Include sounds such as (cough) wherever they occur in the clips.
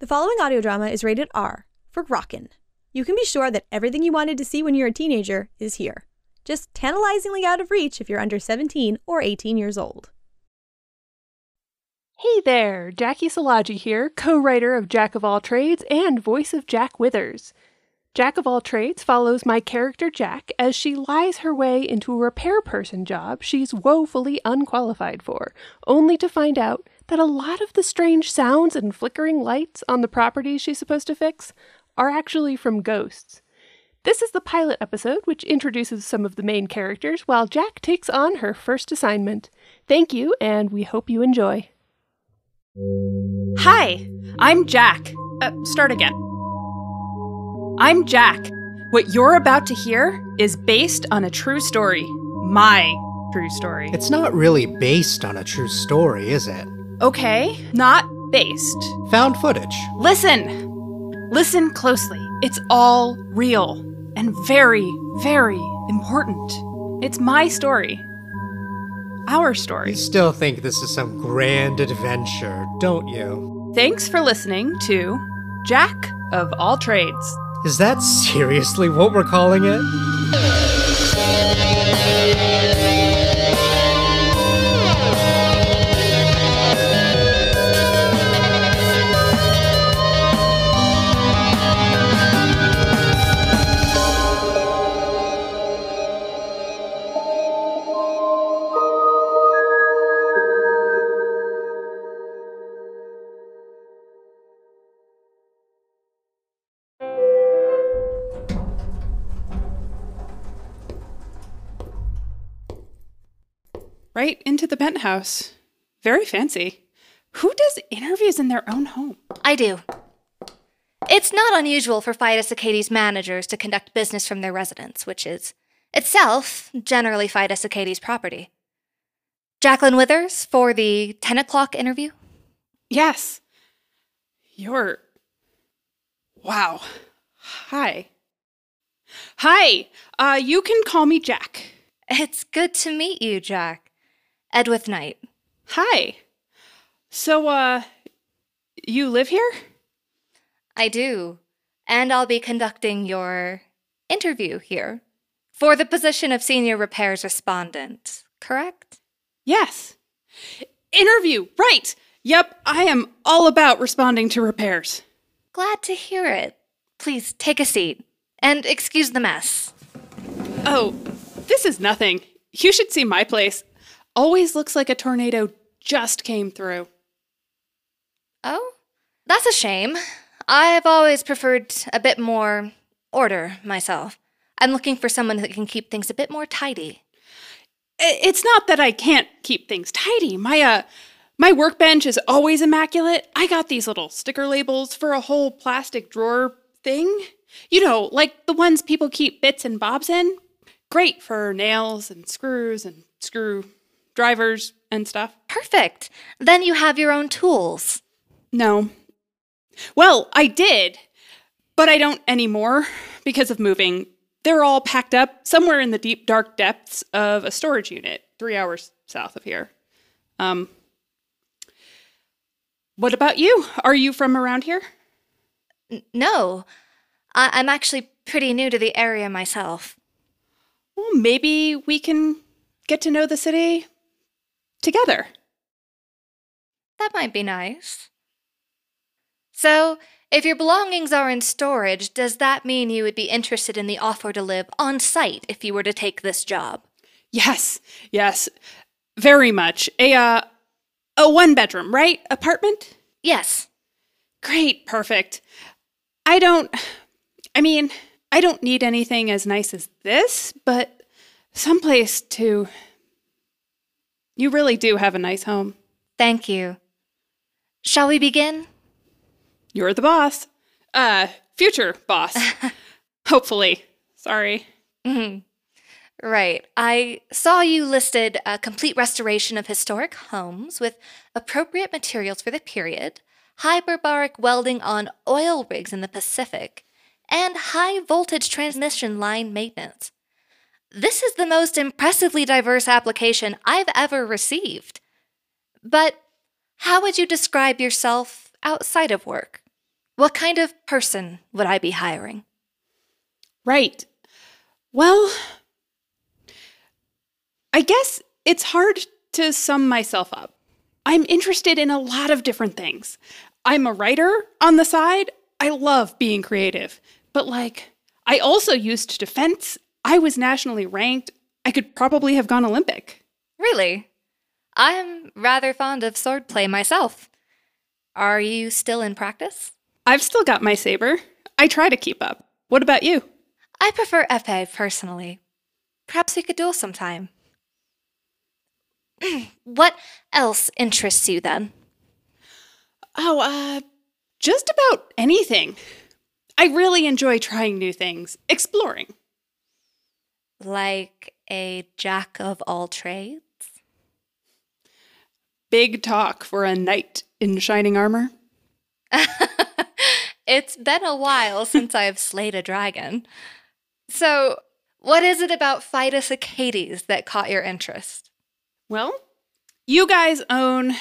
The following audio drama is rated R for Rockin'. You can be sure that everything you wanted to see when you're a teenager is here. Just tantalizingly out of reach if you're under 17 or 18 years old. Hey there, Jaci Seelagy here, co writer of Jack of All Trades and voice of Jack Withers. Jack of All Trades follows my character Jack as she lies her way into a repair person job she's woefully unqualified for, only to find out that a lot of the strange sounds and flickering lights on the properties she's supposed to fix are actually from ghosts. This is the pilot episode, which introduces some of the main characters while Jack takes on her first assignment. Thank you, and we hope you enjoy. Hi, I'm Jack. Uh, start again. I'm Jack. What you're about to hear is based on a true story. My true story. It's not really based on a true story, is it? Okay, not based. Found footage. Listen! Listen closely. It's all real and very, very important. It's my story. Our story. You still think this is some grand adventure, don't you? Thanks for listening to Jack of All Trades. Is that seriously what we're calling it? Right into the penthouse. Very fancy. Who does interviews in their own home? I do. It's not unusual for Fidus Acades managers to conduct business from their residence, which is itself generally Fidus Acades property. Jacqueline Withers for the 10 o'clock interview? Yes. You're. Wow. Hi. Hi. Uh, you can call me Jack. It's good to meet you, Jack. Edwith Knight. Hi. So, uh, you live here? I do. And I'll be conducting your interview here for the position of senior repairs respondent, correct? Yes. Interview, right. Yep, I am all about responding to repairs. Glad to hear it. Please take a seat and excuse the mess. Oh, this is nothing. You should see my place. Always looks like a tornado just came through. Oh, that's a shame. I've always preferred a bit more order myself. I'm looking for someone that can keep things a bit more tidy. It's not that I can't keep things tidy. My uh my workbench is always immaculate. I got these little sticker labels for a whole plastic drawer thing. You know, like the ones people keep bits and bobs in. Great for nails and screws and screw drivers and stuff. Perfect. Then you have your own tools. No. Well, I did, but I don't anymore because of moving. They're all packed up somewhere in the deep, dark depths of a storage unit, three hours south of here. Um, what about you? Are you from around here? N- no, I- I'm actually pretty new to the area myself. Well, maybe we can get to know the city together. That might be nice. So, if your belongings are in storage, does that mean you would be interested in the offer to live on site if you were to take this job? Yes, yes, very much. A uh, a one bedroom, right? Apartment. Yes. Great, perfect. I don't, I mean, I don't need anything as nice as this, but someplace to. You really do have a nice home. Thank you. Shall we begin? You're the boss. Uh, future boss. (laughs) Hopefully. Sorry. Mhm. Right. I saw you listed a complete restoration of historic homes with appropriate materials for the period, hyperbaric welding on oil rigs in the Pacific, and high voltage transmission line maintenance. This is the most impressively diverse application I've ever received. But how would you describe yourself outside of work? What kind of person would I be hiring? Right. Well, I guess it's hard to sum myself up. I'm interested in a lot of different things. I'm a writer on the side. I love being creative. But, like, I also used defense. I was nationally ranked. I could probably have gone Olympic. Really? I'm rather fond of swordplay myself. Are you still in practice? I've still got my saber. I try to keep up. What about you? I prefer epee personally. Perhaps we could duel sometime. (clears throat) what else interests you then? Oh, uh, just about anything. I really enjoy trying new things, exploring. Like a jack of all trades? Big talk for a knight in shining armor. (laughs) it's been a while since (laughs) I've slayed a dragon. So, what is it about Fidus Acades that caught your interest? Well, you guys own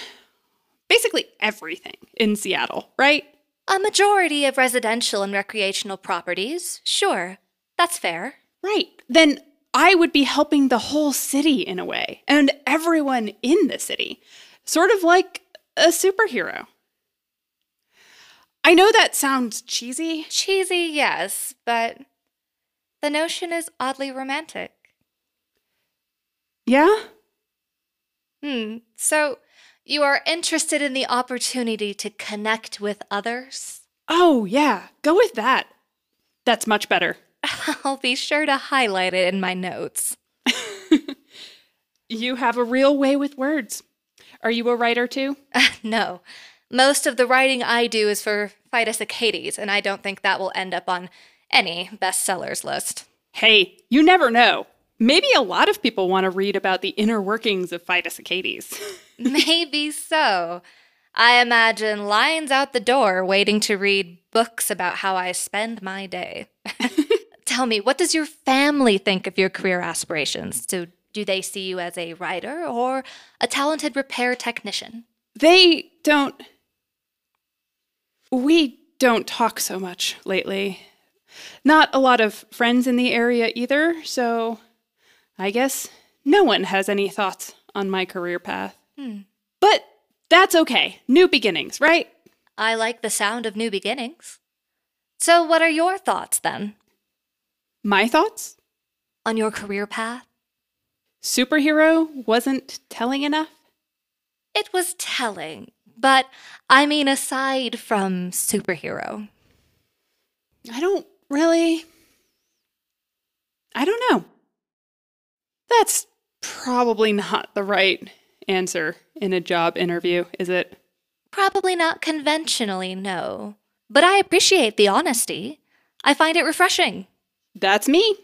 basically everything in Seattle, right? A majority of residential and recreational properties, sure. That's fair. Right. Then I would be helping the whole city in a way, and everyone in the city. Sort of like a superhero. I know that sounds cheesy. Cheesy, yes, but the notion is oddly romantic. Yeah? Hmm. So, you are interested in the opportunity to connect with others? Oh, yeah. Go with that. That's much better. (laughs) I'll be sure to highlight it in my notes. (laughs) you have a real way with words. Are you a writer too? (laughs) no. Most of the writing I do is for Fidus Acades, and I don't think that will end up on any bestsellers list. Hey, you never know. Maybe a lot of people want to read about the inner workings of Fidus Acades. Maybe so. I imagine lines out the door waiting to read books about how I spend my day. Tell me, what does your family think of your career aspirations? Do, do they see you as a writer or a talented repair technician? They don't. We don't talk so much lately. Not a lot of friends in the area either, so I guess no one has any thoughts on my career path. Hmm. But that's okay. New beginnings, right? I like the sound of new beginnings. So, what are your thoughts then? My thoughts? On your career path? Superhero wasn't telling enough? It was telling, but I mean, aside from superhero. I don't really. I don't know. That's probably not the right answer in a job interview, is it? Probably not conventionally, no. But I appreciate the honesty. I find it refreshing. That's me.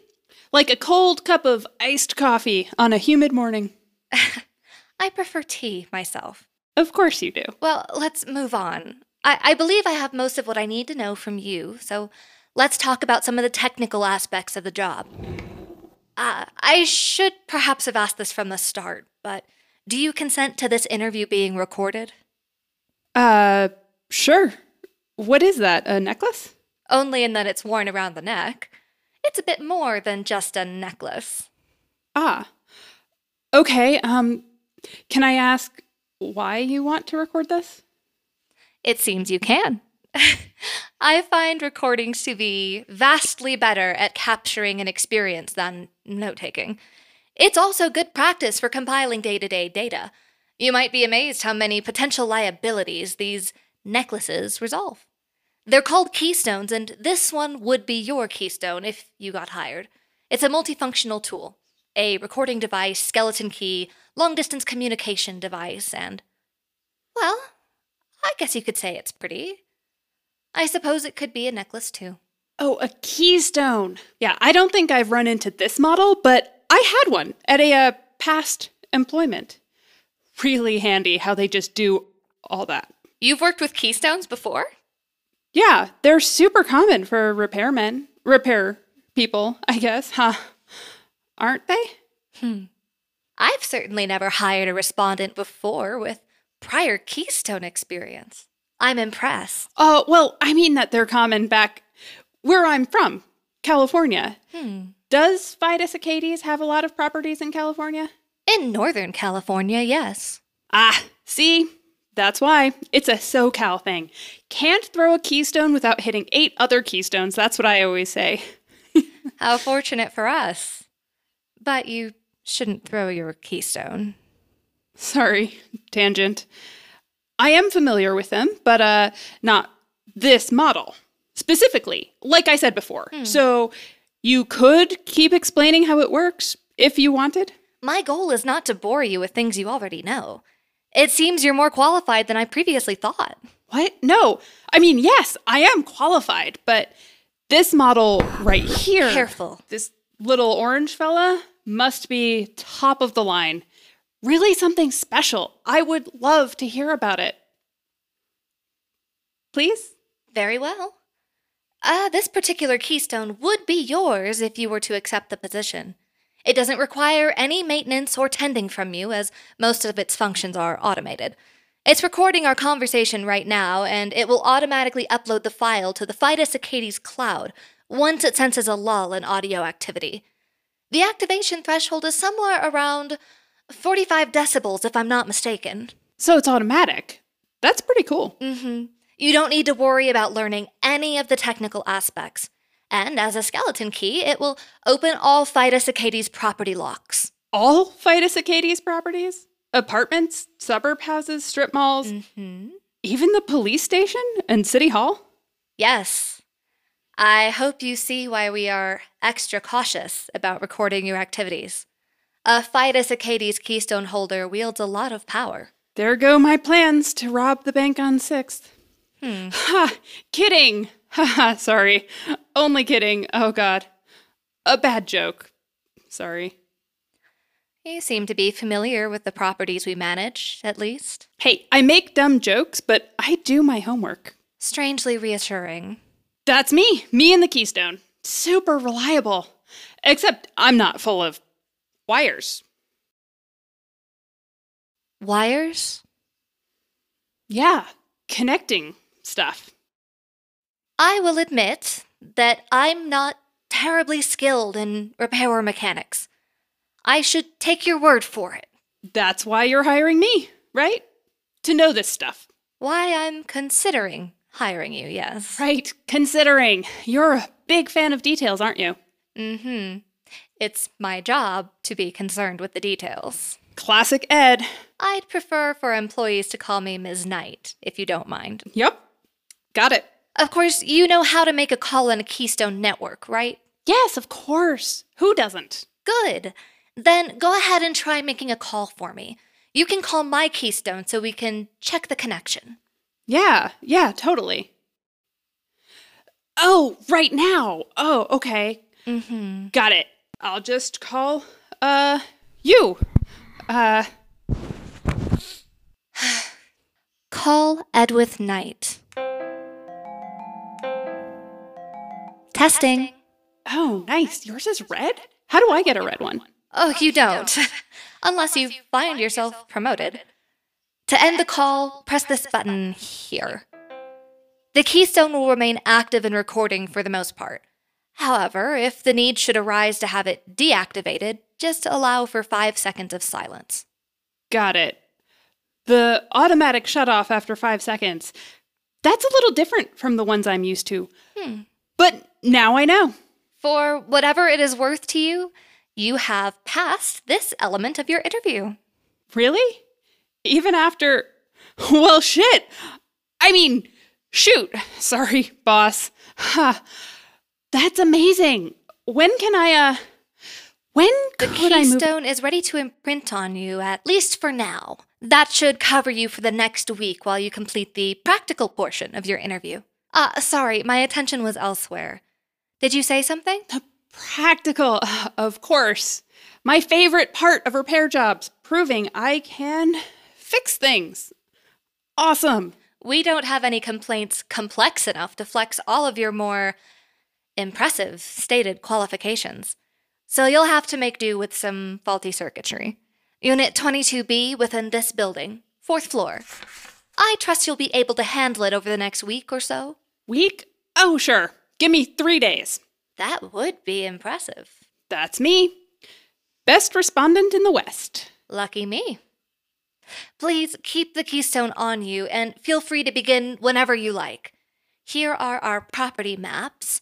Like a cold cup of iced coffee on a humid morning. (laughs) I prefer tea myself. Of course you do. Well, let's move on. I, I believe I have most of what I need to know from you, so let's talk about some of the technical aspects of the job. Uh, I should perhaps have asked this from the start, but do you consent to this interview being recorded? Uh, sure. What is that? A necklace? Only in that it's worn around the neck. A bit more than just a necklace. Ah. Okay, um, can I ask why you want to record this? It seems you can. (laughs) I find recordings to be vastly better at capturing an experience than note taking. It's also good practice for compiling day to day data. You might be amazed how many potential liabilities these necklaces resolve. They're called keystones, and this one would be your keystone if you got hired. It's a multifunctional tool a recording device, skeleton key, long distance communication device, and. Well, I guess you could say it's pretty. I suppose it could be a necklace too. Oh, a keystone. Yeah, I don't think I've run into this model, but I had one at a uh, past employment. Really handy how they just do all that. You've worked with keystones before? Yeah, they're super common for repairmen, repair people, I guess, huh? Aren't they? Hmm. I've certainly never hired a respondent before with prior keystone experience. I'm impressed. Oh, well, I mean that they're common back where I'm from, California. Hmm. Does Fidus Acades have a lot of properties in California? In Northern California, yes. Ah, see? That's why. It's a SoCal thing. Can't throw a keystone without hitting eight other keystones. That's what I always say. (laughs) How fortunate for us. But you shouldn't throw your keystone. Sorry, tangent. I am familiar with them, but uh not this model specifically, like I said before. So you could keep explaining how it works if you wanted. My goal is not to bore you with things you already know. It seems you're more qualified than I previously thought. What? No. I mean, yes, I am qualified, but this model right here. Careful. This little orange fella must be top of the line. Really something special. I would love to hear about it. Please? Very well. Uh, this particular keystone would be yours if you were to accept the position. It doesn't require any maintenance or tending from you, as most of its functions are automated. It's recording our conversation right now, and it will automatically upload the file to the Fidus Acades cloud once it senses a lull in audio activity. The activation threshold is somewhere around 45 decibels, if I'm not mistaken. So it's automatic. That's pretty cool. Mm-hmm. You don't need to worry about learning any of the technical aspects. And as a skeleton key, it will open all Fidus Acades property locks. All Fidus Acades properties? Apartments, suburb houses, strip malls, Mm-hmm. even the police station and city hall? Yes. I hope you see why we are extra cautious about recording your activities. A Fidus Acades keystone holder wields a lot of power. There go my plans to rob the bank on 6th. Hmm. Ha! Kidding! Haha, (laughs) sorry. Only kidding. Oh god. A bad joke. Sorry. You seem to be familiar with the properties we manage, at least. Hey, I make dumb jokes, but I do my homework. Strangely reassuring. That's me, me and the Keystone. Super reliable. Except I'm not full of wires. Wires? Yeah, connecting stuff. I will admit that I'm not terribly skilled in repair mechanics. I should take your word for it. That's why you're hiring me, right? To know this stuff. Why I'm considering hiring you, yes. Right, considering you're a big fan of details, aren't you? Mm hmm. It's my job to be concerned with the details. Classic Ed. I'd prefer for employees to call me Ms. Knight, if you don't mind. Yep. Got it. Of course, you know how to make a call in a Keystone network, right? Yes, of course. Who doesn't? Good. Then go ahead and try making a call for me. You can call my Keystone so we can check the connection. Yeah, yeah, totally. Oh, right now. Oh, okay. Mm hmm. Got it. I'll just call, uh, you. Uh, (sighs) Call Edwith Knight. Testing. oh, nice. Yours is red? How do I get a red one? Oh, you don't. (laughs) Unless you find yourself promoted. To end the call, press this button here. The keystone will remain active in recording for the most part. However, if the need should arise to have it deactivated, just allow for five seconds of silence. Got it. The automatic shut off after five seconds. That's a little different from the ones I'm used to. Hmm. But now I know. For whatever it is worth to you, you have passed this element of your interview. Really? Even after. Well, shit. I mean, shoot. Sorry, boss. Ha. That's amazing. When can I, uh. When The could I move? The keystone is ready to imprint on you, at least for now. That should cover you for the next week while you complete the practical portion of your interview. Ah, sorry, my attention was elsewhere. Did you say something? Practical, (sighs) of course. My favorite part of repair jobs proving I can fix things. Awesome. We don't have any complaints complex enough to flex all of your more impressive stated qualifications. So you'll have to make do with some faulty circuitry. Unit 22B within this building, fourth floor. I trust you'll be able to handle it over the next week or so. Week? Oh, sure. Give me three days. That would be impressive. That's me. Best respondent in the West. Lucky me. Please keep the keystone on you and feel free to begin whenever you like. Here are our property maps,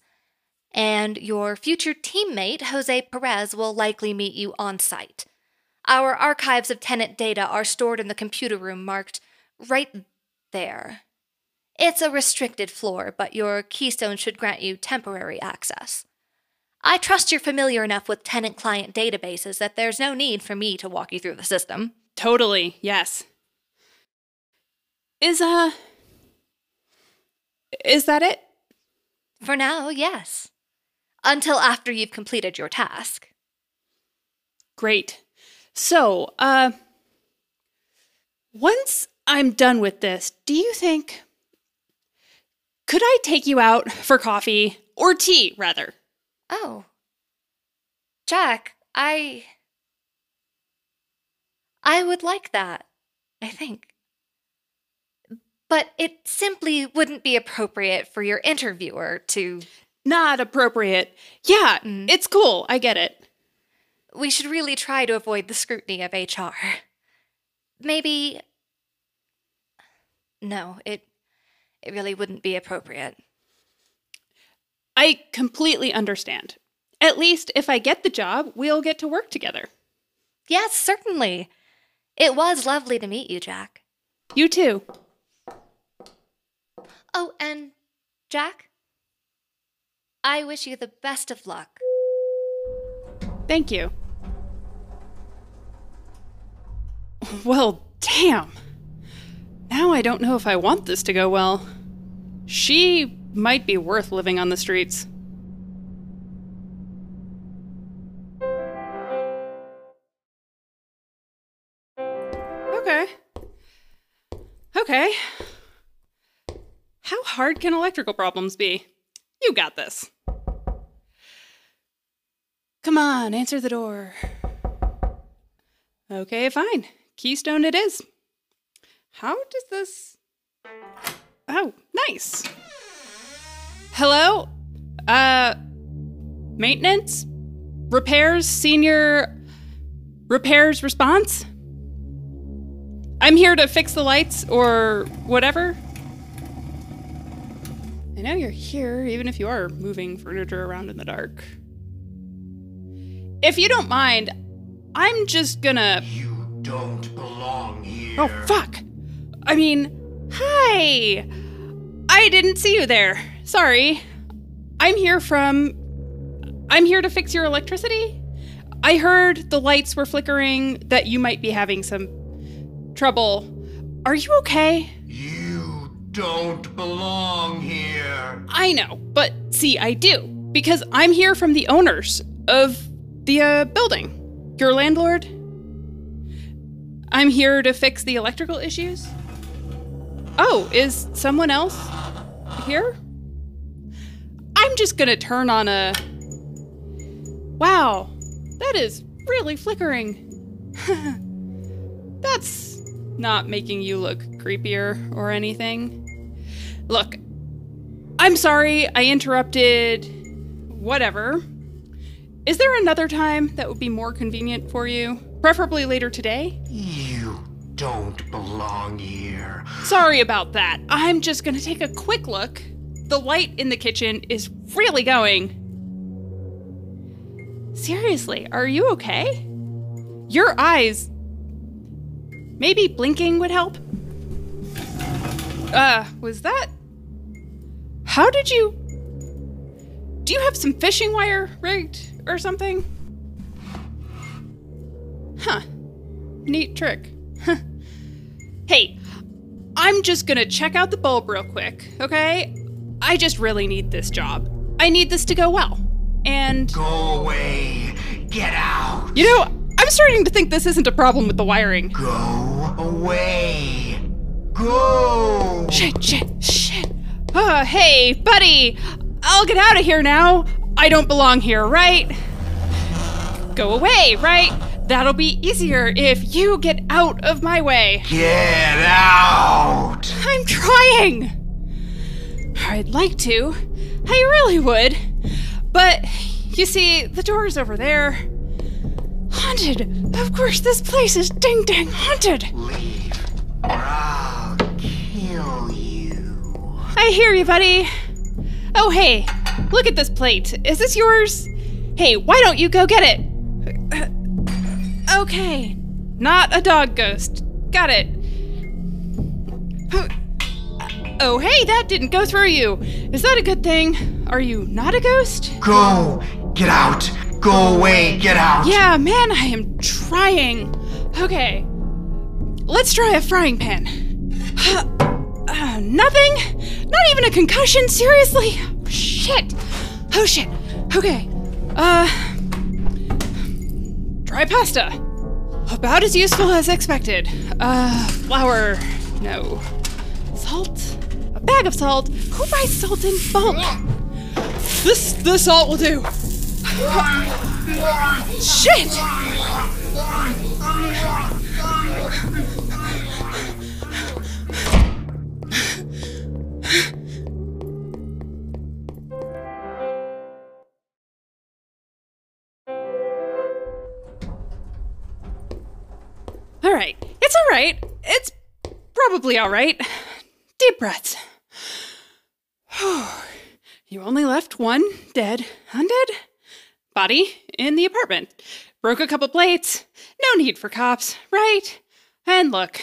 and your future teammate, Jose Perez, will likely meet you on site. Our archives of tenant data are stored in the computer room marked right there. It's a restricted floor, but your keystone should grant you temporary access. I trust you're familiar enough with tenant client databases that there's no need for me to walk you through the system. Totally, yes. Is, uh. Is that it? For now, yes. Until after you've completed your task. Great. So, uh. Once I'm done with this, do you think. Could I take you out for coffee? Or tea, rather? Oh. Jack, I. I would like that, I think. But it simply wouldn't be appropriate for your interviewer to. Not appropriate. Yeah, Mm. it's cool. I get it. We should really try to avoid the scrutiny of HR. Maybe. No, it. It really wouldn't be appropriate. I completely understand. At least if I get the job, we'll get to work together. Yes, certainly. It was lovely to meet you, Jack. You too. Oh, and Jack, I wish you the best of luck. Thank you. Well, damn. Now I don't know if I want this to go well. She might be worth living on the streets. Okay. Okay. How hard can electrical problems be? You got this. Come on, answer the door. Okay, fine. Keystone it is. How does this. Oh, nice. Hello? Uh. Maintenance? Repairs? Senior. Repairs response? I'm here to fix the lights or whatever. I know you're here, even if you are moving furniture around in the dark. If you don't mind, I'm just gonna. You don't belong here. Oh, fuck! I mean, hi! I didn't see you there. Sorry. I'm here from. I'm here to fix your electricity. I heard the lights were flickering, that you might be having some trouble. Are you okay? You don't belong here. I know, but see, I do. Because I'm here from the owners of the uh, building. Your landlord. I'm here to fix the electrical issues. Oh, is someone else here? I'm just gonna turn on a. Wow, that is really flickering. (laughs) That's not making you look creepier or anything. Look, I'm sorry I interrupted. Whatever. Is there another time that would be more convenient for you? Preferably later today? You don't belong here. Sorry about that. I'm just gonna take a quick look. The light in the kitchen is really going. Seriously, are you okay? Your eyes. Maybe blinking would help? Uh, was that. How did you. Do you have some fishing wire rigged or something? Huh. Neat trick. (laughs) hey, I'm just gonna check out the bulb real quick, okay? I just really need this job. I need this to go well. And, Go away. Get out. you know, I'm starting to think this isn't a problem with the wiring. Go away. Go. Shit, shit, shit. Uh, hey, buddy! I'll get out of here now. I don't belong here, right? Go away, right? That'll be easier if you get out of my way. Get out! I'm trying! I'd like to. I really would. But you see, the door's over there. Haunted. Of course, this place is ding dang haunted. Leave, or I'll kill you. I hear you, buddy. Oh, hey, look at this plate. Is this yours? Hey, why don't you go get it? Okay, not a dog ghost. Got it. Oh, hey, that didn't go through you. Is that a good thing? Are you not a ghost? Go! Get out! Go away! Get out! Yeah, man, I am trying. Okay, let's try a frying pan. Uh, nothing? Not even a concussion? Seriously? Shit. Oh, shit. Okay. Uh. Dry pasta. About as useful as expected. Uh, flour. No. Salt. A bag of salt. Who buys salt in bulk? This, the salt will do. Shit! Probably all right. Deep breaths. (sighs) you only left one dead, undead body in the apartment. Broke a couple plates. No need for cops, right? And look,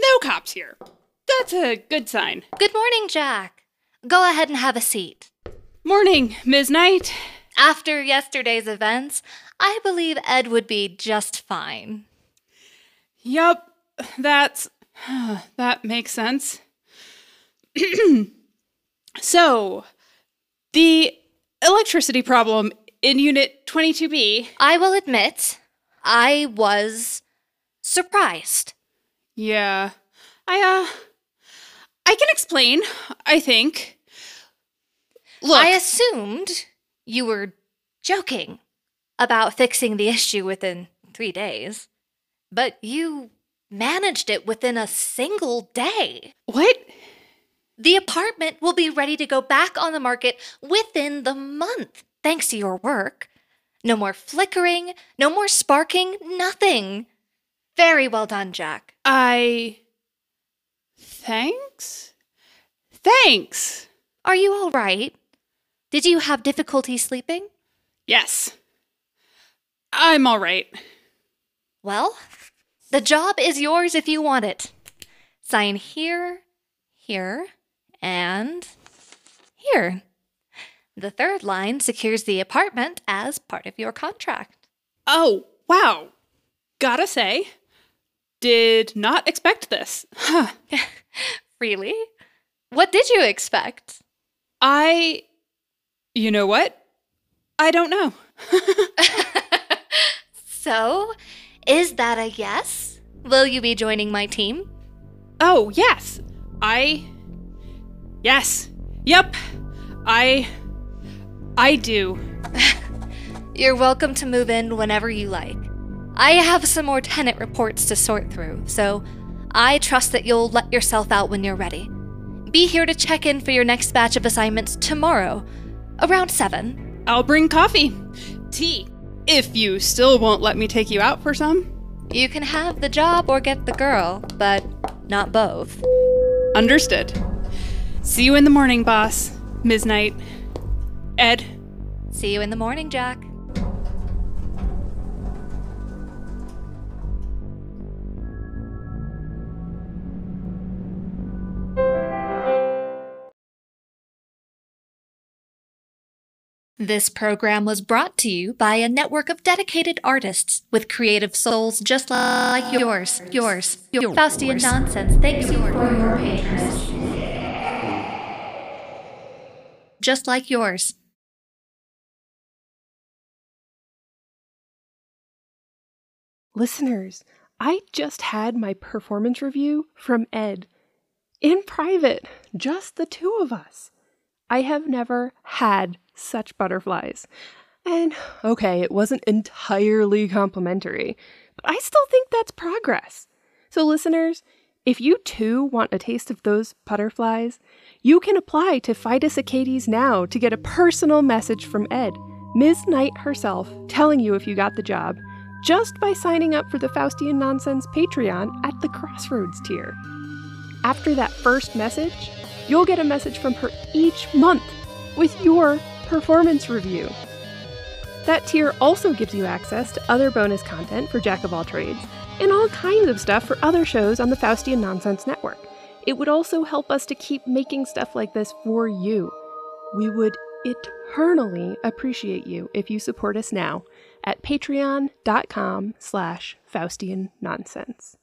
no cops here. That's a good sign. Good morning, Jack. Go ahead and have a seat. Morning, Ms. Knight. After yesterday's events, I believe Ed would be just fine. Yup, that's. (sighs) that makes sense. (clears throat) so, the electricity problem in Unit 22B. I will admit, I was surprised. Yeah. I, uh. I can explain, I think. Look. I assumed you were joking about fixing the issue within three days, but you managed it within a single day. what? The apartment will be ready to go back on the market within the month, thanks to your work. No more flickering, no more sparking, nothing. Very well done, Jack. I. Thanks? Thanks! Are you all right? Did you have difficulty sleeping? Yes. I'm alright. Well, the job is yours if you want it. Sign here, here, and here. The third line secures the apartment as part of your contract. Oh, wow. Gotta say, did not expect this. Huh. (laughs) Really? What did you expect? I. You know what? I don't know. (laughs) (laughs) So, is that a yes? Will you be joining my team? Oh, yes. I. Yes. Yep. I. I do. (laughs) You're welcome to move in whenever you like. I have some more tenant reports to sort through, so I trust that you'll let yourself out when you're ready. Be here to check in for your next batch of assignments tomorrow, around 7. I'll bring coffee. Tea. If you still won't let me take you out for some. You can have the job or get the girl, but not both. Understood. See you in the morning, boss. Ms. Knight. Ed. See you in the morning, Jack. This program was brought to you by a network of dedicated artists with creative souls just like yours. Yours. Your Faustian nonsense. Thanks you for your patronage. Just like yours. Listeners, I just had my performance review from Ed in private, just the two of us. I have never had such butterflies. And okay, it wasn't entirely complimentary, but I still think that's progress. So, listeners, if you too want a taste of those butterflies, you can apply to Fidus Acades now to get a personal message from Ed, Ms. Knight herself, telling you if you got the job, just by signing up for the Faustian Nonsense Patreon at the Crossroads tier. After that first message, you'll get a message from her each month with your performance review. That tier also gives you access to other bonus content for Jack of All Trades and all kinds of stuff for other shows on the Faustian Nonsense Network. It would also help us to keep making stuff like this for you. We would eternally appreciate you if you support us now at patreon.com slash Faustian Nonsense.